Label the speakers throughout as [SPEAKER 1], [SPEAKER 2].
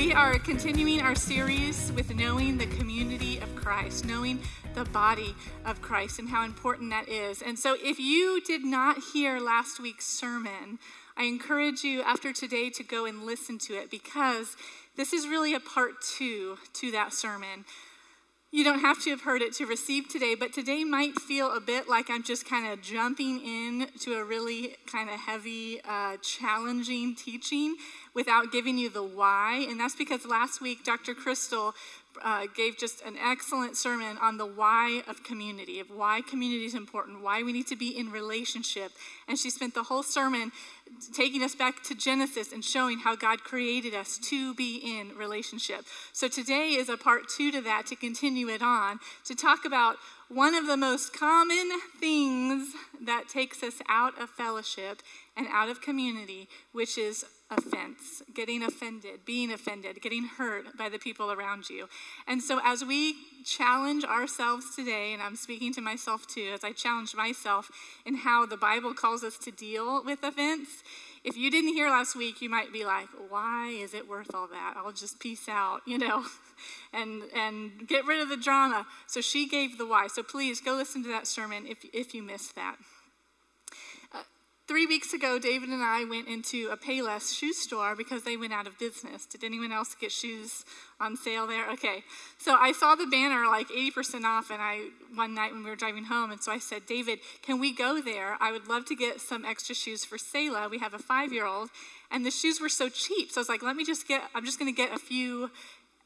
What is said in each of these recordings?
[SPEAKER 1] We are continuing our series with knowing the community of Christ, knowing the body of Christ, and how important that is. And so, if you did not hear last week's sermon, I encourage you after today to go and listen to it because this is really a part two to that sermon. You don't have to have heard it to receive today, but today might feel a bit like I'm just kind of jumping in to a really kind of heavy, uh, challenging teaching without giving you the why. And that's because last week, Dr. Crystal uh, gave just an excellent sermon on the why of community, of why community is important, why we need to be in relationship. And she spent the whole sermon taking us back to Genesis and showing how God created us to be in relationship. So today is a part two to that to continue it on, to talk about one of the most common things that takes us out of fellowship and out of community, which is offense, getting offended, being offended, getting hurt by the people around you. And so, as we challenge ourselves today, and I'm speaking to myself too, as I challenge myself in how the Bible calls us to deal with offense, if you didn't hear last week, you might be like, why is it worth all that? I'll just peace out, you know, and, and get rid of the drama. So she gave the why. So please go listen to that sermon if, if you missed that. Three weeks ago, David and I went into a Payless shoe store because they went out of business. Did anyone else get shoes on sale there? Okay. So I saw the banner like 80% off, and I one night when we were driving home, and so I said, David, can we go there? I would love to get some extra shoes for Selah. We have a five year old, and the shoes were so cheap. So I was like, let me just get, I'm just going to get a few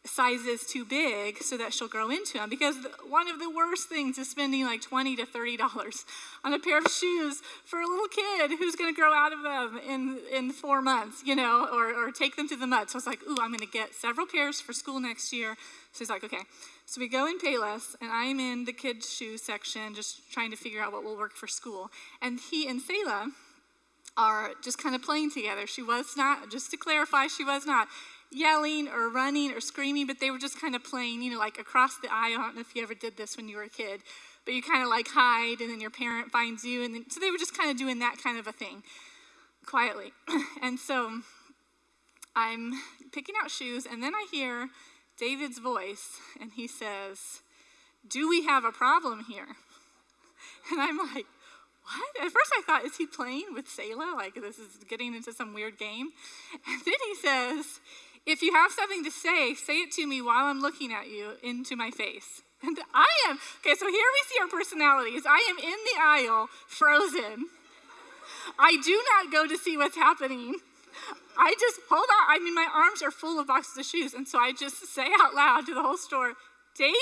[SPEAKER 1] sizes too big so that she'll grow into them because one of the worst things is spending like 20 to 30 dollars on a pair of shoes for a little kid who's going to grow out of them in, in four months you know or, or take them to the mud. So i was like ooh i'm going to get several pairs for school next year. So he's like okay. So we go in payless and i'm in the kids shoe section just trying to figure out what will work for school. And he and selah are just kind of playing together. She was not just to clarify she was not yelling or running or screaming, but they were just kind of playing, you know, like across the aisle. I don't know if you ever did this when you were a kid, but you kind of like hide and then your parent finds you. And then, so they were just kind of doing that kind of a thing quietly. and so I'm picking out shoes, and then I hear David's voice, and he says, Do we have a problem here? And I'm like, what? At first I thought, is he playing with Selah? Like this is getting into some weird game. And then he says, if you have something to say, say it to me while I'm looking at you into my face. And I am, okay, so here we see our personalities. I am in the aisle, frozen. I do not go to see what's happening. I just, hold on, I mean, my arms are full of boxes of shoes. And so I just say out loud to the whole store, David,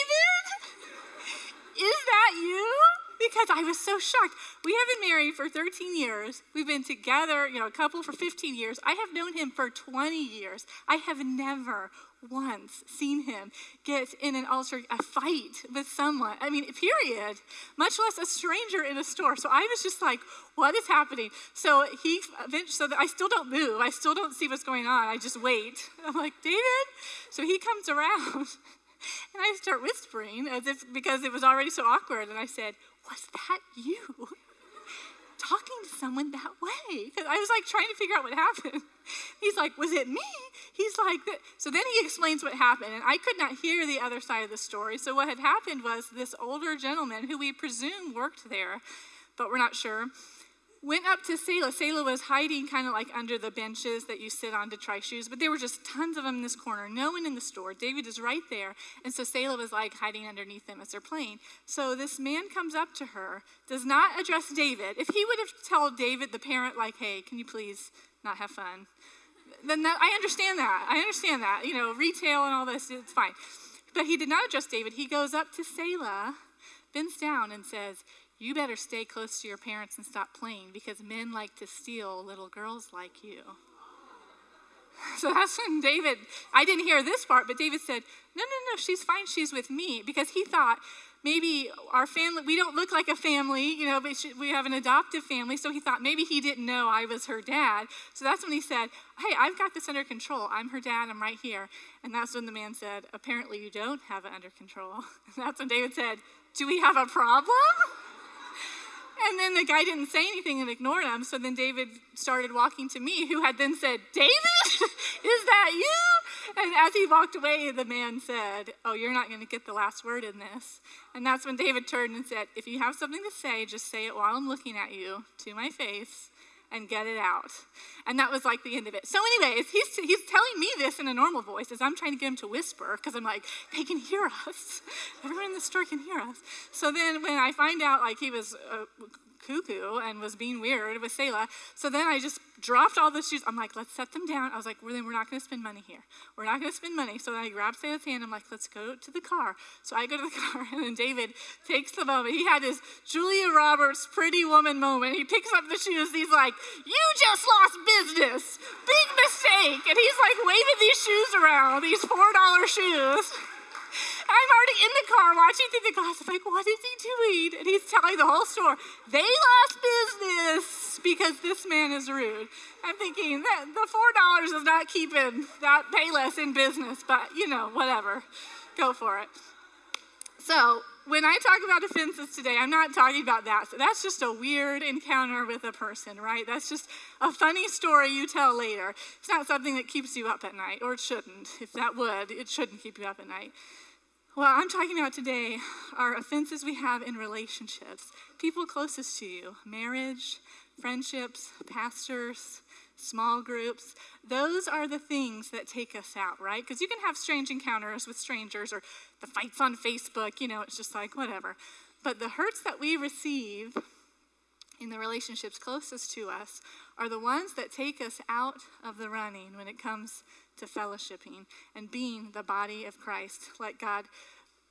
[SPEAKER 1] is that you? Because I was so shocked. We have been married for 13 years. We've been together, you know, a couple for 15 years. I have known him for 20 years. I have never once seen him get in an altar, a fight with someone. I mean, period. Much less a stranger in a store. So I was just like, what is happening? So he, so I still don't move. I still don't see what's going on. I just wait. I'm like, David? So he comes around and I start whispering as if because it was already so awkward. And I said, was that you? Talking to someone that way. I was like trying to figure out what happened. He's like, Was it me? He's like, So then he explains what happened. And I could not hear the other side of the story. So what had happened was this older gentleman who we presume worked there, but we're not sure, went up to Selah. Selah was hiding kind of like under the benches that you sit on to try shoes, but there were just tons of them in this corner. No one in the store. David is right there. And so Selah was like hiding underneath them as they're playing. So this man comes up to her, does not address David. If he would have told David, the parent, like, hey, can you please not have fun? Then that, I understand that. I understand that. You know, retail and all this, it's fine. But he did not address David. He goes up to Selah, bends down, and says, you better stay close to your parents and stop playing because men like to steal little girls like you. So that's when David, I didn't hear this part, but David said, No, no, no, she's fine. She's with me because he thought maybe our family, we don't look like a family, you know, but we have an adoptive family. So he thought maybe he didn't know I was her dad. So that's when he said, Hey, I've got this under control. I'm her dad. I'm right here. And that's when the man said, Apparently you don't have it under control. And that's when David said, Do we have a problem? And then the guy didn't say anything and ignored him. So then David started walking to me, who had then said, David, is that you? and as he walked away, the man said, Oh, you're not going to get the last word in this. And that's when David turned and said, If you have something to say, just say it while I'm looking at you to my face and get it out. And that was like the end of it. So, anyways, he's, he's telling me this in a normal voice as I'm trying to get him to whisper because I'm like, they can hear us. Everyone in the store can hear us. So then when I find out like he was uh, cuckoo and was being weird with Selah. So then I just dropped all the shoes. I'm like, let's set them down. I was like, well, then we're not going to spend money here. We're not going to spend money. So then I grabbed Selah's hand. I'm like, let's go to the car. So I go to the car, and then David takes the moment. He had his Julia Roberts pretty woman moment. He picks up the shoes. He's like, you just lost business. Big mistake. And he's like waving these shoes around, these $4 shoes. I'm already in the car watching through the glass. I'm like, what is he doing? And he's telling the whole store, they lost business because this man is rude. I'm thinking that the $4 is not keeping that Payless in business, but you know, whatever. Go for it. So, when I talk about offenses today, I'm not talking about that. So that's just a weird encounter with a person, right? That's just a funny story you tell later. It's not something that keeps you up at night, or it shouldn't. If that would, it shouldn't keep you up at night. What I'm talking about today are offenses we have in relationships, people closest to you, marriage, friendships, pastors, small groups. Those are the things that take us out, right? Because you can have strange encounters with strangers or the fights on Facebook, you know, it's just like whatever. But the hurts that we receive in the relationships closest to us are the ones that take us out of the running when it comes to fellowshipping and being the body of Christ, like God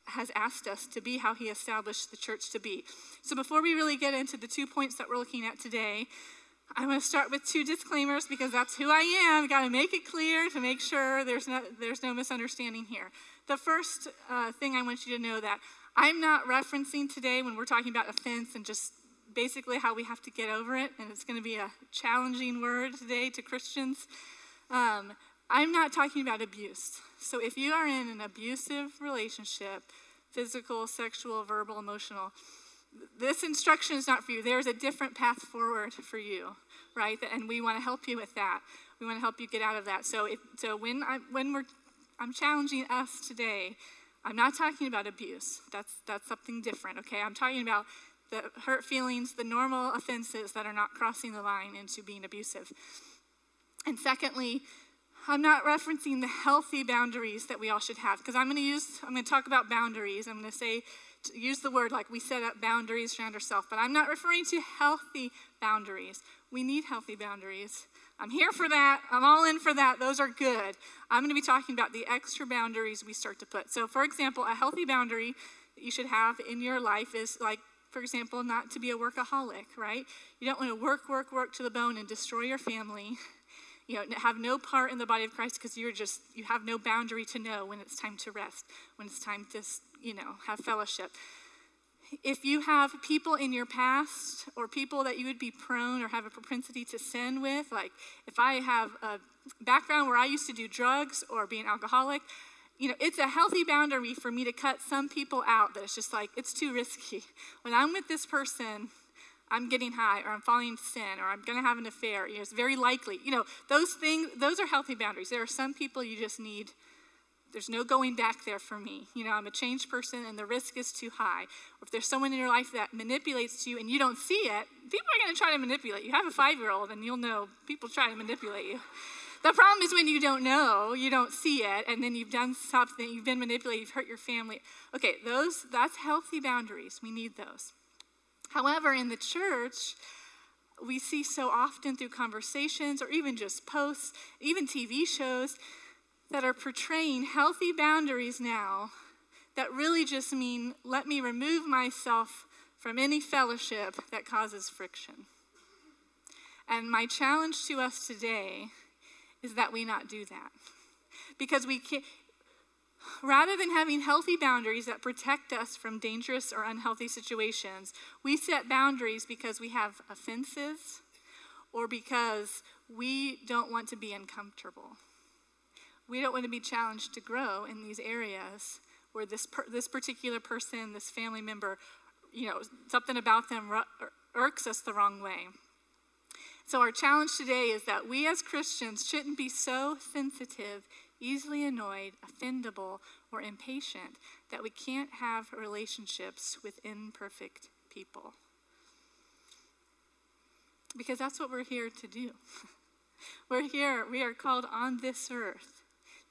[SPEAKER 1] has asked us to be, how He established the church to be. So, before we really get into the two points that we're looking at today, I'm going to start with two disclaimers because that's who I am. Got to make it clear to make sure there's no, there's no misunderstanding here. The first uh, thing I want you to know that I'm not referencing today when we're talking about offense and just basically how we have to get over it, and it's going to be a challenging word today to Christians. Um, I'm not talking about abuse. So if you are in an abusive relationship, physical, sexual, verbal, emotional, this instruction is not for you. There's a different path forward for you, right? And we want to help you with that. We want to help you get out of that. So, if, so when I when we're I'm challenging us today, I'm not talking about abuse. That's that's something different. Okay, I'm talking about the hurt feelings, the normal offenses that are not crossing the line into being abusive. And secondly, I'm not referencing the healthy boundaries that we all should have because I'm going to use, I'm going to talk about boundaries. I'm going to say, use the word like we set up boundaries around ourselves, but I'm not referring to healthy boundaries. We need healthy boundaries. I'm here for that. I'm all in for that. Those are good. I'm going to be talking about the extra boundaries we start to put. So, for example, a healthy boundary that you should have in your life is like, for example, not to be a workaholic, right? You don't want to work, work, work to the bone and destroy your family you know, have no part in the body of Christ because you're just, you have no boundary to know when it's time to rest, when it's time to, you know, have fellowship. If you have people in your past or people that you would be prone or have a propensity to sin with, like if I have a background where I used to do drugs or be an alcoholic, you know, it's a healthy boundary for me to cut some people out that it's just like, it's too risky. When I'm with this person, I'm getting high or I'm falling into sin or I'm going to have an affair. You know, it's very likely. You know, those things, those are healthy boundaries. There are some people you just need, there's no going back there for me. You know, I'm a changed person and the risk is too high. Or if there's someone in your life that manipulates you and you don't see it, people are going to try to manipulate you. Have a five year old and you'll know people try to manipulate you. The problem is when you don't know, you don't see it, and then you've done something, you've been manipulated, you've hurt your family. Okay, those that's healthy boundaries. We need those. However, in the church, we see so often through conversations or even just posts, even TV shows, that are portraying healthy boundaries now that really just mean let me remove myself from any fellowship that causes friction. And my challenge to us today is that we not do that. Because we can't, Rather than having healthy boundaries that protect us from dangerous or unhealthy situations, we set boundaries because we have offenses or because we don't want to be uncomfortable. We don't want to be challenged to grow in these areas where this, per, this particular person, this family member, you know, something about them irks us the wrong way. So, our challenge today is that we as Christians shouldn't be so sensitive easily annoyed, offendable, or impatient, that we can't have relationships with imperfect people. Because that's what we're here to do. we're here, we are called on this earth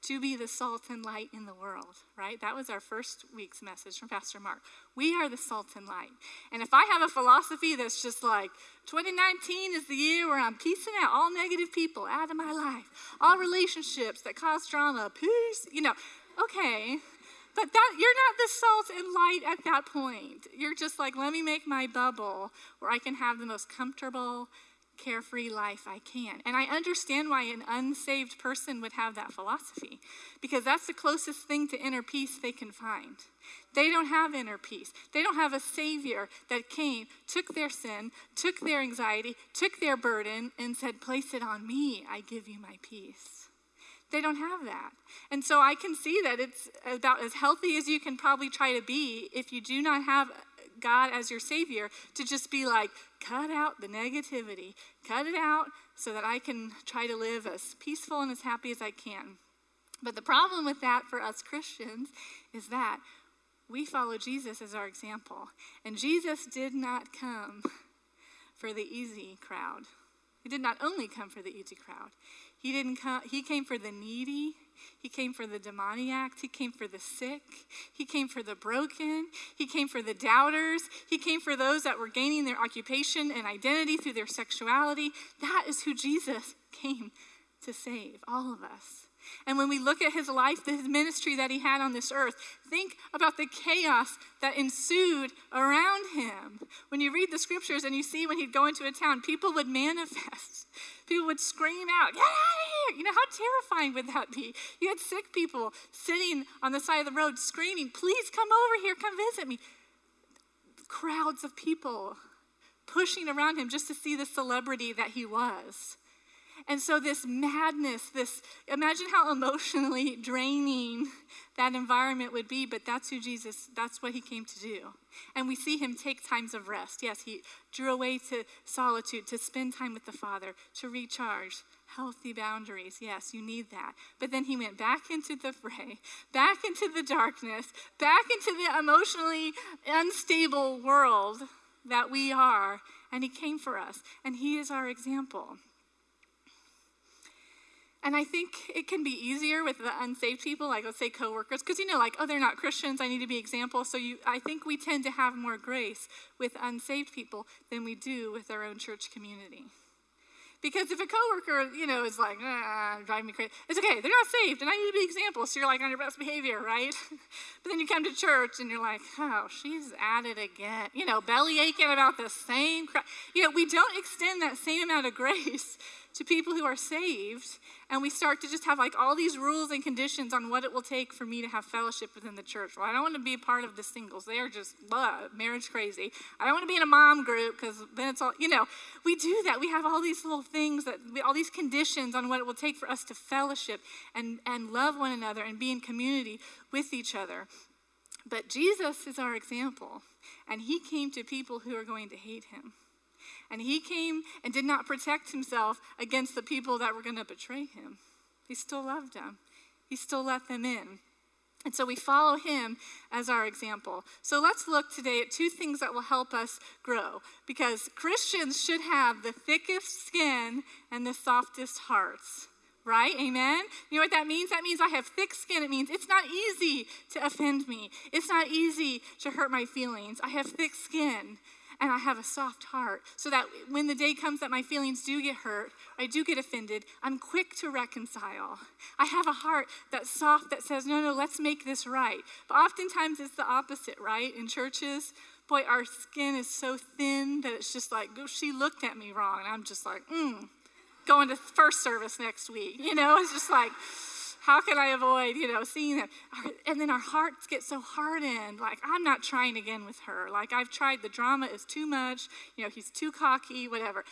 [SPEAKER 1] to be the salt and light in the world, right? That was our first week's message from Pastor Mark. We are the salt and light. And if I have a philosophy that's just like, 2019 is the year where I'm piecing out all negative people out of my life, all relationships that cause drama, peace, you know, okay. But that you're not the salt and light at that point. You're just like, let me make my bubble where I can have the most comfortable, carefree life I can. And I understand why an unsaved person would have that philosophy, because that's the closest thing to inner peace they can find. They don't have inner peace. They don't have a Savior that came, took their sin, took their anxiety, took their burden, and said, Place it on me. I give you my peace. They don't have that. And so I can see that it's about as healthy as you can probably try to be if you do not have God as your Savior to just be like, cut out the negativity, cut it out so that I can try to live as peaceful and as happy as I can. But the problem with that for us Christians is that we follow Jesus as our example. And Jesus did not come for the easy crowd. He did not only come for the easy crowd. He didn't come he came for the needy, he came for the demoniac. He came for the sick. He came for the broken. He came for the doubters. He came for those that were gaining their occupation and identity through their sexuality. That is who Jesus came to save, all of us. And when we look at his life, his ministry that he had on this earth, think about the chaos that ensued around him. When you read the scriptures and you see when he'd go into a town, people would manifest People would scream out, Get out of here! You know, how terrifying would that be? You had sick people sitting on the side of the road screaming, Please come over here, come visit me. Crowds of people pushing around him just to see the celebrity that he was. And so, this madness, this imagine how emotionally draining that environment would be, but that's who Jesus, that's what he came to do. And we see him take times of rest. Yes, he drew away to solitude, to spend time with the Father, to recharge. Healthy boundaries. Yes, you need that. But then he went back into the fray, back into the darkness, back into the emotionally unstable world that we are. And he came for us. And he is our example. And I think it can be easier with the unsaved people, like let's say coworkers, because you know, like, oh, they're not Christians, I need to be example. So you I think we tend to have more grace with unsaved people than we do with our own church community. Because if a coworker, you know, is like, ah, driving me crazy, it's okay, they're not saved, and I need to be example, so you're like on your best behavior, right? but then you come to church and you're like, oh, she's at it again. You know, belly aching about the same crap. You know, we don't extend that same amount of grace to people who are saved and we start to just have like all these rules and conditions on what it will take for me to have fellowship within the church. Well, I don't want to be a part of the singles. They are just blah, marriage crazy. I don't want to be in a mom group because then it's all, you know, we do that. We have all these little things that, all these conditions on what it will take for us to fellowship and, and love one another and be in community with each other. But Jesus is our example, and he came to people who are going to hate him. And he came and did not protect himself against the people that were going to betray him. He still loved them, he still let them in. And so we follow him as our example. So let's look today at two things that will help us grow. Because Christians should have the thickest skin and the softest hearts right? Amen? You know what that means? That means I have thick skin. It means it's not easy to offend me, it's not easy to hurt my feelings. I have thick skin and I have a soft heart so that when the day comes that my feelings do get hurt, I do get offended, I'm quick to reconcile. I have a heart that's soft that says, no, no, let's make this right. But oftentimes it's the opposite, right? In churches, boy, our skin is so thin that it's just like, she looked at me wrong. And I'm just like, mm, going to first service next week. You know, it's just like, how can I avoid, you know, seeing that? And then our hearts get so hardened. Like, I'm not trying again with her. Like, I've tried, the drama is too much. You know, he's too cocky, whatever.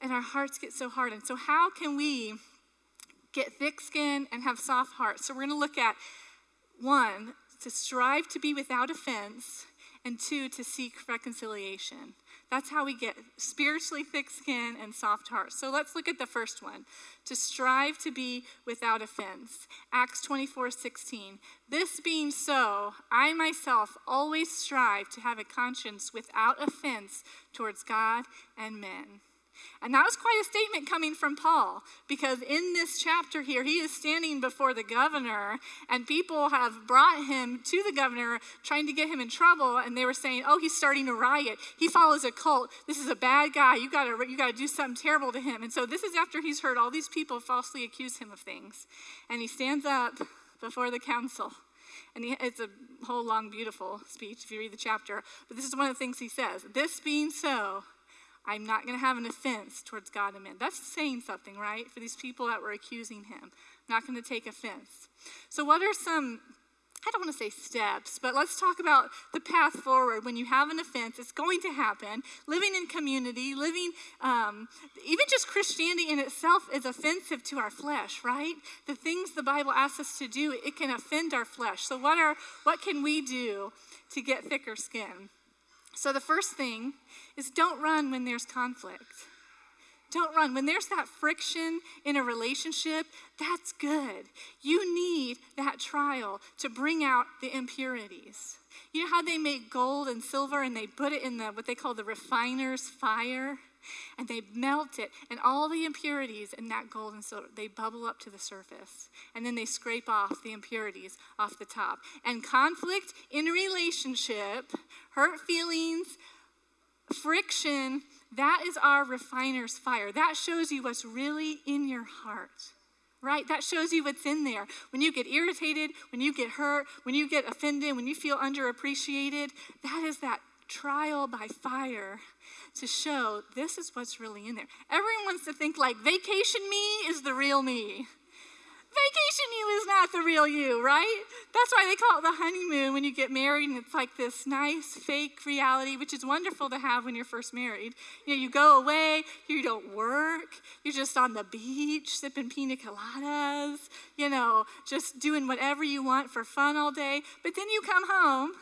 [SPEAKER 1] And our hearts get so hardened. So, how can we get thick skin and have soft hearts? So, we're going to look at one, to strive to be without offense and two, to seek reconciliation. That's how we get spiritually thick skin and soft hearts. So let's look at the first one to strive to be without offense. Acts 24 16. This being so, I myself always strive to have a conscience without offense towards God and men. And that was quite a statement coming from Paul, because in this chapter here, he is standing before the governor, and people have brought him to the governor trying to get him in trouble, and they were saying, Oh, he's starting a riot. He follows a cult. This is a bad guy. You gotta, you gotta do something terrible to him. And so this is after he's heard all these people falsely accuse him of things. And he stands up before the council. And he, it's a whole long, beautiful speech if you read the chapter. But this is one of the things he says This being so, I'm not going to have an offense towards God and men. That's saying something, right? For these people that were accusing him. I'm not going to take offense. So, what are some, I don't want to say steps, but let's talk about the path forward. When you have an offense, it's going to happen. Living in community, living, um, even just Christianity in itself is offensive to our flesh, right? The things the Bible asks us to do, it can offend our flesh. So, what, are, what can we do to get thicker skin? So, the first thing is don't run when there's conflict. Don't run. When there's that friction in a relationship, that's good. You need that trial to bring out the impurities. You know how they make gold and silver and they put it in the what they call the refiner's fire? And they melt it, and all the impurities in that gold and silver, they bubble up to the surface. And then they scrape off the impurities off the top. And conflict in relationship, hurt feelings, friction, that is our refiner's fire. That shows you what's really in your heart right? That shows you what's in there. When you get irritated, when you get hurt, when you get offended, when you feel underappreciated, that is that trial by fire to show this is what's really in there. Everyone wants to think like vacation me is the real me. Vacation you is not the real you, right? That's why they call it the honeymoon when you get married, and it's like this nice fake reality, which is wonderful to have when you're first married. You know, you go away, you don't work, you're just on the beach sipping pina coladas, you know, just doing whatever you want for fun all day. But then you come home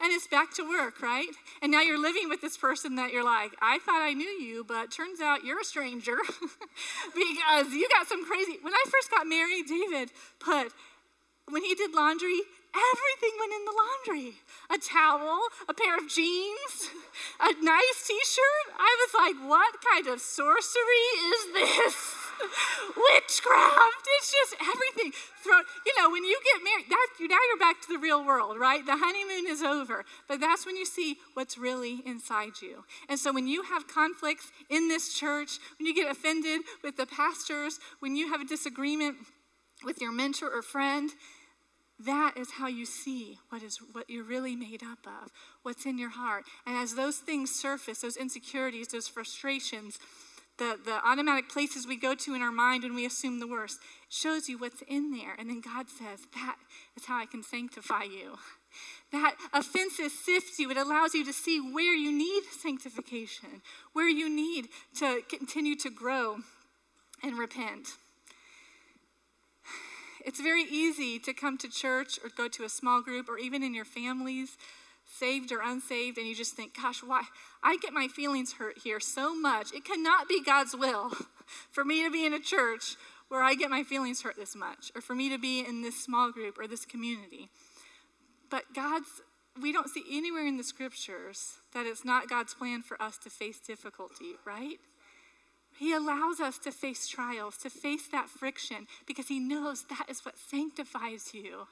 [SPEAKER 1] and it's back to work, right? And now you're living with this person that you're like, I thought I knew you, but turns out you're a stranger because you got some crazy. When I first got married, David put, when he did laundry, everything went in the laundry a towel, a pair of jeans, a nice t shirt. I was like, what kind of sorcery is this? witchcraft. It's just everything. You know, when you get married, that, now you're back to the real world, right? The honeymoon is over. But that's when you see what's really inside you. And so when you have conflicts in this church, when you get offended with the pastors, when you have a disagreement with your mentor or friend, that is how you see what is what you're really made up of what's in your heart and as those things surface those insecurities those frustrations the, the automatic places we go to in our mind when we assume the worst. Shows you what's in there. And then God says, That is how I can sanctify you. That offenses sift you. It allows you to see where you need sanctification, where you need to continue to grow and repent. It's very easy to come to church or go to a small group or even in your families saved or unsaved, and you just think, gosh, why? I get my feelings hurt here so much. It cannot be God's will for me to be in a church where I get my feelings hurt this much, or for me to be in this small group or this community. But God's, we don't see anywhere in the scriptures that it's not God's plan for us to face difficulty, right? He allows us to face trials, to face that friction, because He knows that is what sanctifies you.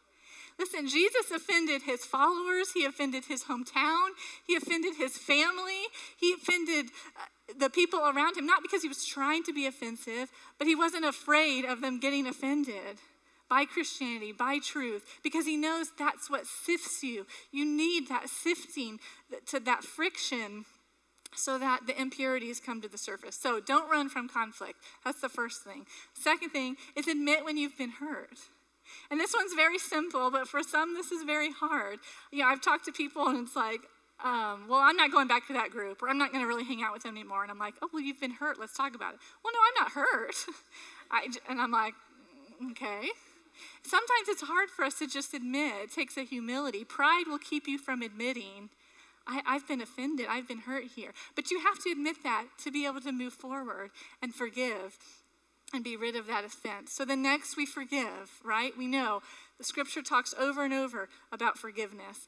[SPEAKER 1] Listen, Jesus offended his followers, he offended his hometown, he offended his family, he offended uh, the people around him, not because he was trying to be offensive, but he wasn't afraid of them getting offended by Christianity, by truth, because he knows that's what sifts you. You need that sifting to that friction so that the impurities come to the surface. So don't run from conflict. That's the first thing. Second thing is admit when you've been hurt. And this one's very simple, but for some, this is very hard. You know, I've talked to people and it's like, um, well, I'm not going back to that group, or I'm not going to really hang out with them anymore. And I'm like, oh, well, you've been hurt. Let's talk about it. Well, no, I'm not hurt. I, and I'm like, okay. Sometimes it's hard for us to just admit. It takes a humility. Pride will keep you from admitting I, I've been offended. I've been hurt here. But you have to admit that to be able to move forward and forgive and be rid of that offense. So the next we forgive, right? We know the scripture talks over and over about forgiveness.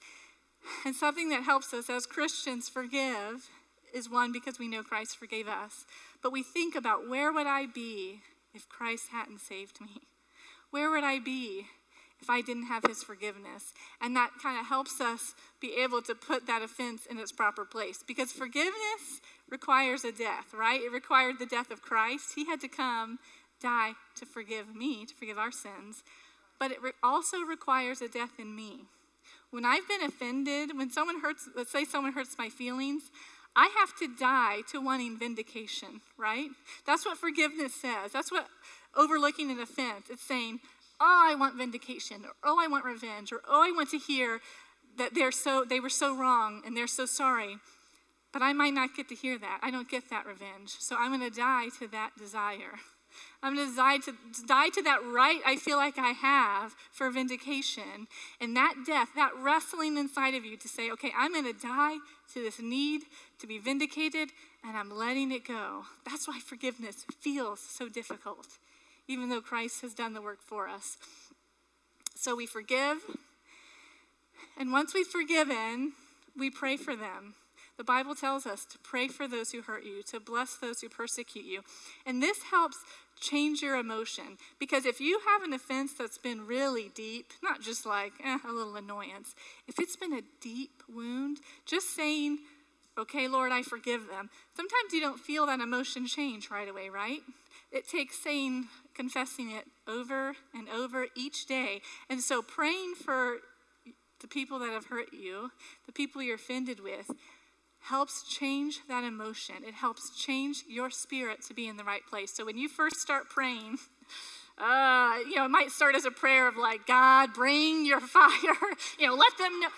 [SPEAKER 1] And something that helps us as Christians forgive is one because we know Christ forgave us. But we think about where would I be if Christ hadn't saved me? Where would I be if I didn't have his forgiveness? And that kind of helps us be able to put that offense in its proper place because forgiveness requires a death, right? It required the death of Christ. He had to come, die to forgive me, to forgive our sins. But it re- also requires a death in me. When I've been offended, when someone hurts, let's say someone hurts my feelings, I have to die to wanting vindication, right? That's what forgiveness says. That's what overlooking an offense. It's saying, oh, I want vindication, or oh, I want revenge, or oh, I want to hear that they're so they were so wrong and they're so sorry. But I might not get to hear that. I don't get that revenge. So I'm going to die to that desire. I'm going to die to, die to that right I feel like I have for vindication. And that death, that wrestling inside of you to say, okay, I'm going to die to this need to be vindicated, and I'm letting it go. That's why forgiveness feels so difficult, even though Christ has done the work for us. So we forgive, and once we've forgiven, we pray for them. The Bible tells us to pray for those who hurt you, to bless those who persecute you. And this helps change your emotion. Because if you have an offense that's been really deep, not just like eh, a little annoyance, if it's been a deep wound, just saying, okay, Lord, I forgive them, sometimes you don't feel that emotion change right away, right? It takes saying, confessing it over and over each day. And so praying for the people that have hurt you, the people you're offended with, helps change that emotion. It helps change your spirit to be in the right place. So when you first start praying, uh, you know, it might start as a prayer of like, God, bring your fire, you know, let them know.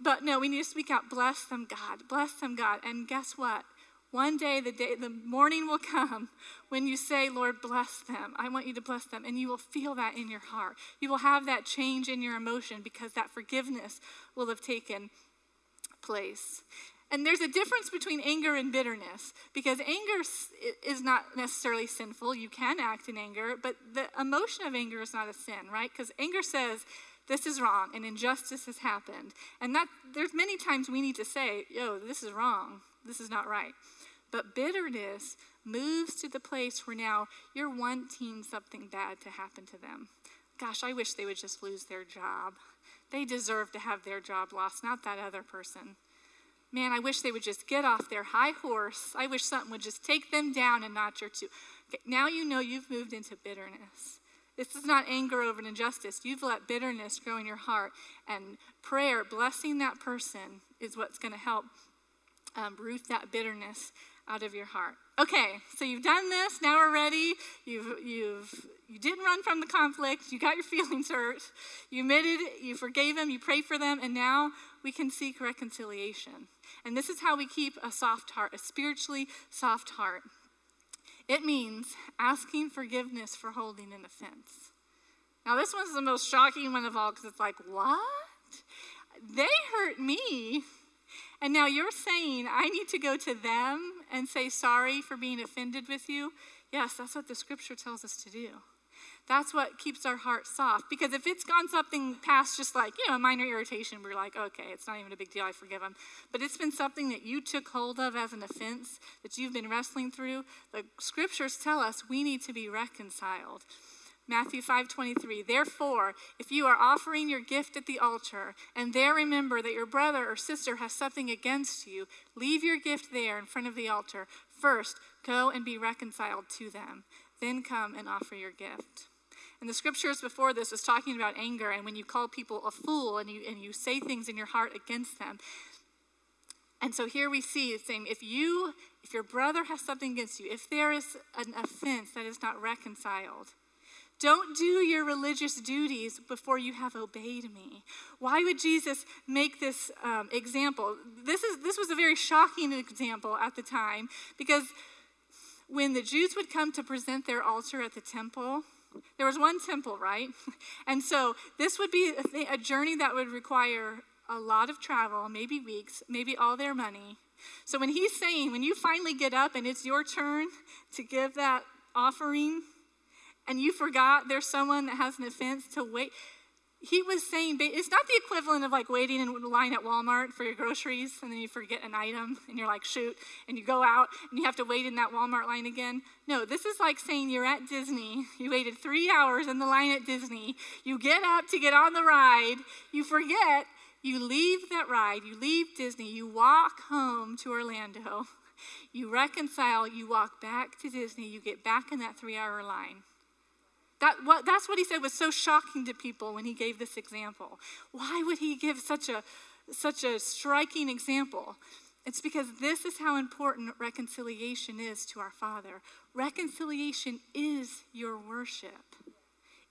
[SPEAKER 1] But no, we need to speak out, bless them, God, bless them, God. And guess what? One day, the day, the morning will come when you say, Lord, bless them. I want you to bless them. And you will feel that in your heart. You will have that change in your emotion because that forgiveness will have taken place. And there's a difference between anger and bitterness because anger is not necessarily sinful. You can act in anger, but the emotion of anger is not a sin, right? Because anger says, this is wrong and injustice has happened. And that there's many times we need to say, yo, this is wrong. This is not right. But bitterness moves to the place where now you're wanting something bad to happen to them. Gosh, I wish they would just lose their job. They deserve to have their job lost, not that other person. Man, I wish they would just get off their high horse. I wish something would just take them down a notch or two. Okay, now you know you've moved into bitterness. This is not anger over an injustice. You've let bitterness grow in your heart. And prayer, blessing that person, is what's going to help um, root that bitterness out of your heart. Okay, so you've done this. Now we're ready. You've you've you didn't run from the conflict. You got your feelings hurt. You admitted. You forgave them. You prayed for them, and now we can seek reconciliation. And this is how we keep a soft heart, a spiritually soft heart. It means asking forgiveness for holding an offense. Now, this one's the most shocking one of all because it's like, what? They hurt me. And now you're saying I need to go to them and say sorry for being offended with you? Yes, that's what the scripture tells us to do. That's what keeps our heart soft. Because if it's gone something past just like, you know, a minor irritation, we're like, okay, it's not even a big deal, I forgive them. But it's been something that you took hold of as an offense, that you've been wrestling through. The scriptures tell us we need to be reconciled. Matthew 5:23 Therefore if you are offering your gift at the altar and there remember that your brother or sister has something against you leave your gift there in front of the altar first go and be reconciled to them then come and offer your gift and the scriptures before this was talking about anger and when you call people a fool and you, and you say things in your heart against them. And so here we see it's saying if you, if your brother has something against you, if there is an offense that is not reconciled, don't do your religious duties before you have obeyed me. Why would Jesus make this um, example? This, is, this was a very shocking example at the time because when the Jews would come to present their altar at the temple, there was one temple, right? And so this would be a, journey that would require a lot of travel, maybe weeks, maybe all their money. So when he's saying, when you finally get up and it's your turn to give that offering, and you forgot there's someone that has an offense to wait, he was saying it's not the equivalent of like waiting in line at Walmart for your groceries and then you forget an item and you're like, shoot, and you go out and you have to wait in that Walmart line again. No, this is like saying you're at Disney. You waited three hours in the line at Disney. You get up to get on the ride. You forget. You leave that ride. You leave Disney. You walk home to Orlando. You reconcile. You walk back to Disney. You get back in that three hour line. That, what, that's what he said was so shocking to people when he gave this example. Why would he give such a, such a striking example? It's because this is how important reconciliation is to our Father. Reconciliation is your worship.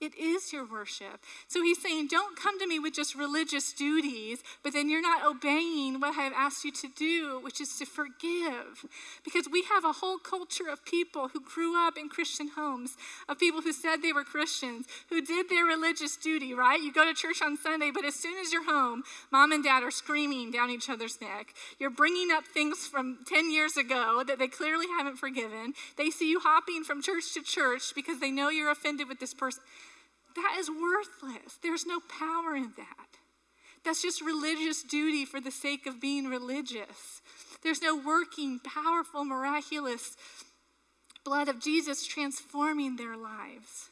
[SPEAKER 1] It is your worship. So he's saying, don't come to me with just religious duties, but then you're not obeying what I have asked you to do, which is to forgive. Because we have a whole culture of people who grew up in Christian homes, of people who said they were Christians, who did their religious duty, right? You go to church on Sunday, but as soon as you're home, mom and dad are screaming down each other's neck. You're bringing up things from 10 years ago that they clearly haven't forgiven. They see you hopping from church to church because they know you're offended with this person. That is worthless. There's no power in that. That's just religious duty for the sake of being religious. There's no working, powerful, miraculous blood of Jesus transforming their lives.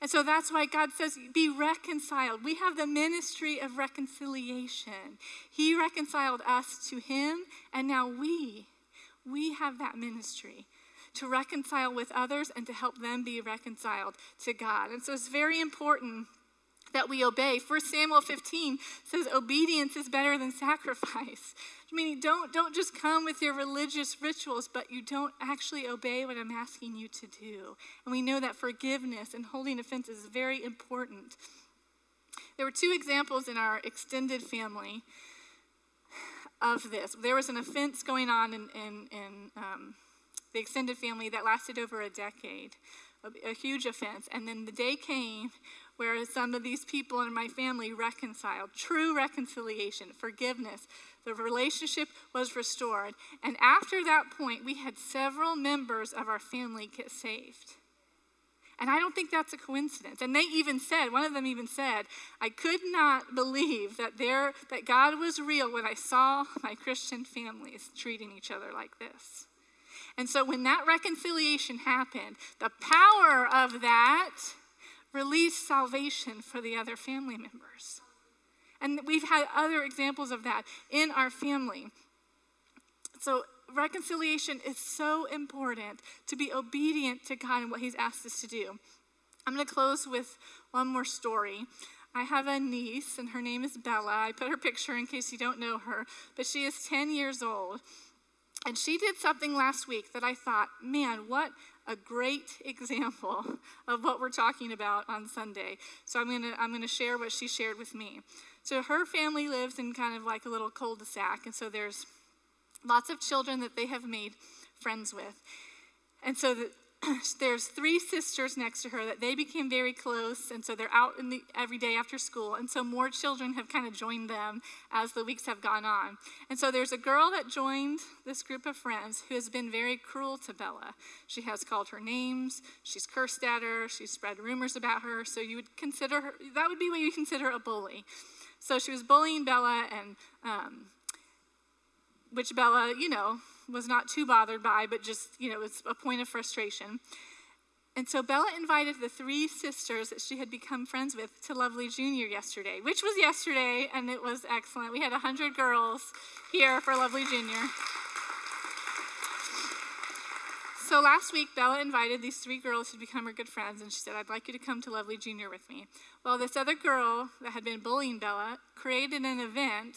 [SPEAKER 1] And so that's why God says, be reconciled. We have the ministry of reconciliation. He reconciled us to Him, and now we, we have that ministry to reconcile with others and to help them be reconciled to God. And so it's very important that we obey. 1 Samuel 15 says obedience is better than sacrifice. Meaning don't don't just come with your religious rituals, but you don't actually obey what I'm asking you to do. And we know that forgiveness and holding offense is very important. There were two examples in our extended family of this. There was an offense going on in, in, in um, the extended family that lasted over a decade, a, a huge offense. And then the day came where some of these people in my family reconciled, true reconciliation, forgiveness. The relationship was restored. And after that point, we had several members of our family get saved. And I don't think that's a coincidence. And they even said, one of them even said, I could not believe that there that God was real when I saw my Christian families treating each other like this. And so when that reconciliation happened, the power of that released salvation for the other family members. And we've had other examples of that in our family. So reconciliation is so important to be obedient to God and what He's asked us to do. I'm going to close with one more story. I have a niece, and her name is Bella. I put her picture in case you don't know her, but she is 10 years old. And she did something last week that I thought, man, what a great example of what we're talking about on Sunday. So I'm going to I'm to share what she shared with me. So her family lives in kind of like a little cul-de-sac and so there's lots of children that they have made friends with. And so the, there's three sisters next to her that they became very close and so they're out in the every day after school and so more children have kind of joined them as the weeks have gone on. And so there's a girl that joined this group of friends who has been very cruel to bella. She has called her names she's cursed at her she's spread rumors about her so you would consider her that would be what you consider a bully. So she was bullying bella and um, which bella you know was not too bothered by, but just, you know, it was a point of frustration. And so Bella invited the three sisters that she had become friends with to Lovely Junior yesterday, which was yesterday, and it was excellent. We had 100 girls here for Lovely Junior. So last week, Bella invited these three girls to become her good friends, and she said, I'd like you to come to Lovely Junior with me. Well, this other girl that had been bullying Bella created an event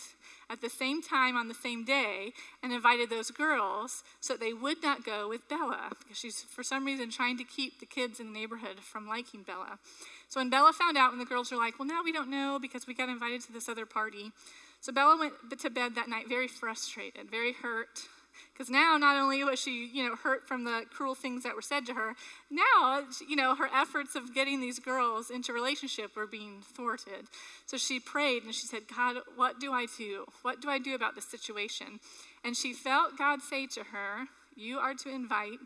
[SPEAKER 1] at the same time on the same day and invited those girls so they would not go with Bella because she's, for some reason, trying to keep the kids in the neighborhood from liking Bella. So when Bella found out, when the girls were like, Well, now we don't know because we got invited to this other party. So Bella went to bed that night very frustrated, very hurt, Because now, not only was she, you know, hurt from the cruel things that were said to her, now, you know, her efforts of getting these girls into relationship were being thwarted. So she prayed and she said, God, what do I do? What do I do about this situation? And she felt God say to her, You are to invite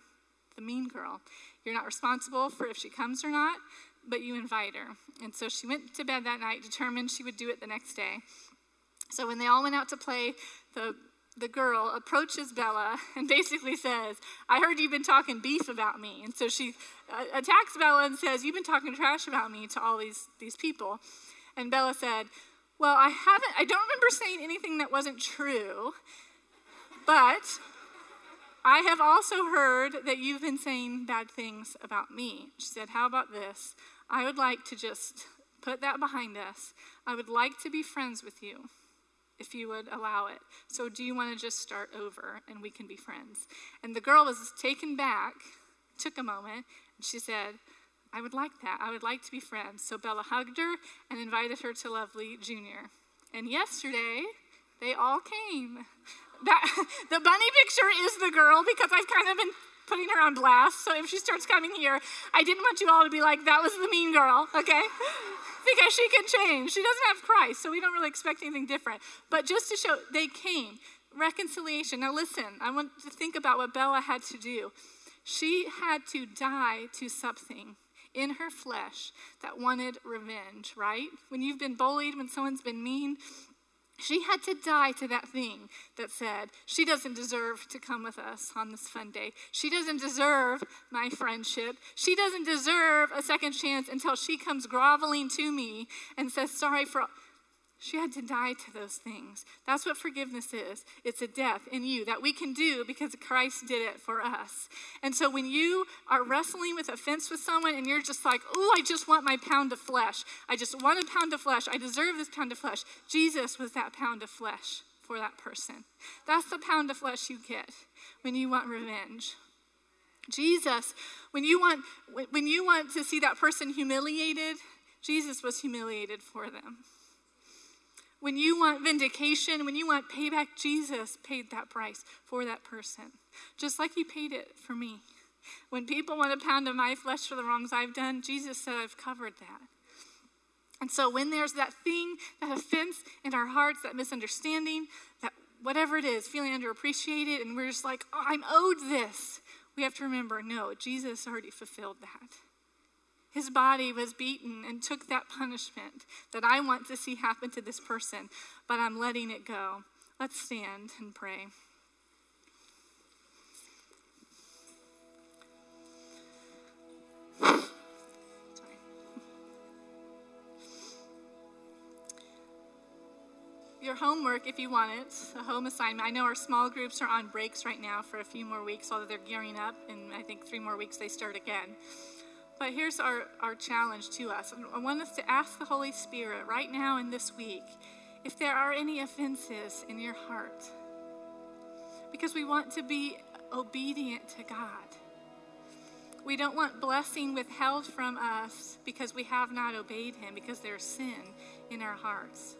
[SPEAKER 1] the mean girl. You're not responsible for if she comes or not, but you invite her. And so she went to bed that night, determined she would do it the next day. So when they all went out to play, the the girl approaches Bella and basically says, I heard you've been talking beef about me. And so she uh, attacks Bella and says, You've been talking trash about me to all these, these people. And Bella said, Well, I haven't, I don't remember saying anything that wasn't true, but I have also heard that you've been saying bad things about me. She said, How about this? I would like to just put that behind us. I would like to be friends with you if you would allow it. So, do you want to just start over and we can be friends? And the girl was taken back, took a moment, and she said, I would like that. I would like to be friends. So, Bella hugged her and invited her to Lovely Junior. And yesterday, they all came. That, the bunny picture is the girl because I've kind of been putting her on blast. So if she starts coming here, I didn't want you all to be like, that was the mean girl, okay? because she can change. She doesn't have Christ, so we don't really expect anything different. But just to show, they came. Reconciliation. Now, listen, I want to think about what Bella had to do. She had to die to something in her flesh that wanted revenge, right? When you've been bullied, when someone's been mean, she had to die to that thing that said, she doesn't deserve to come with us on this fun day. She doesn't deserve my friendship. She doesn't deserve a second chance until she comes groveling to me and says, Sorry for. She had to die to those things. That's what forgiveness is. It's a death in you that we can do because Christ did it for us. And so when you are wrestling with offense with someone and you're just like, oh, I just want my pound of flesh. I just want a pound of flesh. I deserve this pound of flesh. Jesus was that pound of flesh for that person. That's the pound of flesh you get when you want revenge. Jesus, when you want when you want to see that person humiliated, Jesus was humiliated for them. When you want vindication, when you want payback, Jesus paid that price for that person, just like He paid it for me. When people want a pound of my flesh for the wrongs I've done, Jesus said, I've covered that. And so when there's that thing, that offense in our hearts, that misunderstanding, that whatever it is, feeling underappreciated, and we're just like, oh, I'm owed this, we have to remember no, Jesus already fulfilled that. His body was beaten and took that punishment that I want to see happen to this person, but I'm letting it go. Let's stand and pray. your homework if you want it, a home assignment. I know our small groups are on breaks right now for a few more weeks, although they're gearing up, and I think three more weeks they start again. But here's our, our challenge to us. I want us to ask the Holy Spirit right now in this week if there are any offenses in your heart. Because we want to be obedient to God. We don't want blessing withheld from us because we have not obeyed Him, because there's sin in our hearts.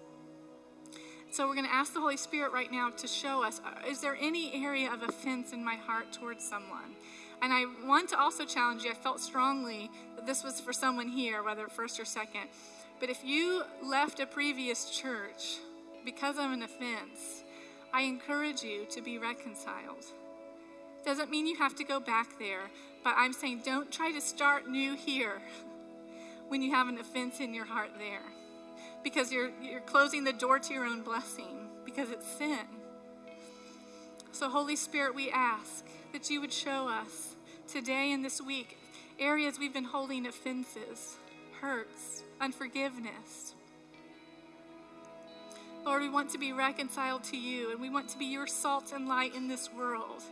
[SPEAKER 1] So we're going to ask the Holy Spirit right now to show us uh, is there any area of offense in my heart towards someone? And I want to also challenge you. I felt strongly that this was for someone here, whether first or second. But if you left a previous church because of an offense, I encourage you to be reconciled. Doesn't mean you have to go back there, but I'm saying don't try to start new here when you have an offense in your heart there. Because you're, you're closing the door to your own blessing because it's sin. So, Holy Spirit, we ask that you would show us today and this week areas we've been holding offenses, hurts, unforgiveness. Lord, we want to be reconciled to you and we want to be your salt and light in this world.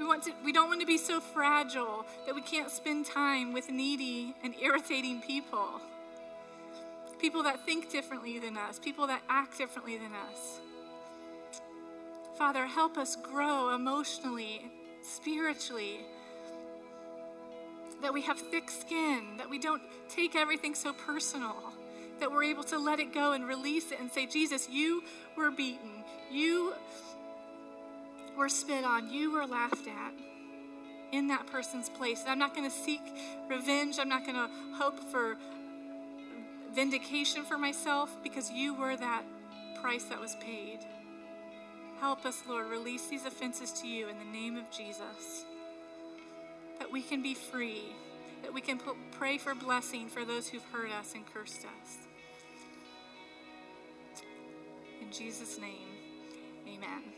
[SPEAKER 1] We, want to, we don't want to be so fragile that we can't spend time with needy and irritating people. People that think differently than us, people that act differently than us. Father, help us grow emotionally, spiritually, that we have thick skin, that we don't take everything so personal, that we're able to let it go and release it and say, Jesus, you were beaten. You were spit on, you were laughed at in that person's place. And I'm not going to seek revenge. I'm not going to hope for vindication for myself because you were that price that was paid. Help us, Lord, release these offenses to you in the name of Jesus. That we can be free, that we can pray for blessing for those who've hurt us and cursed us. In Jesus' name, amen.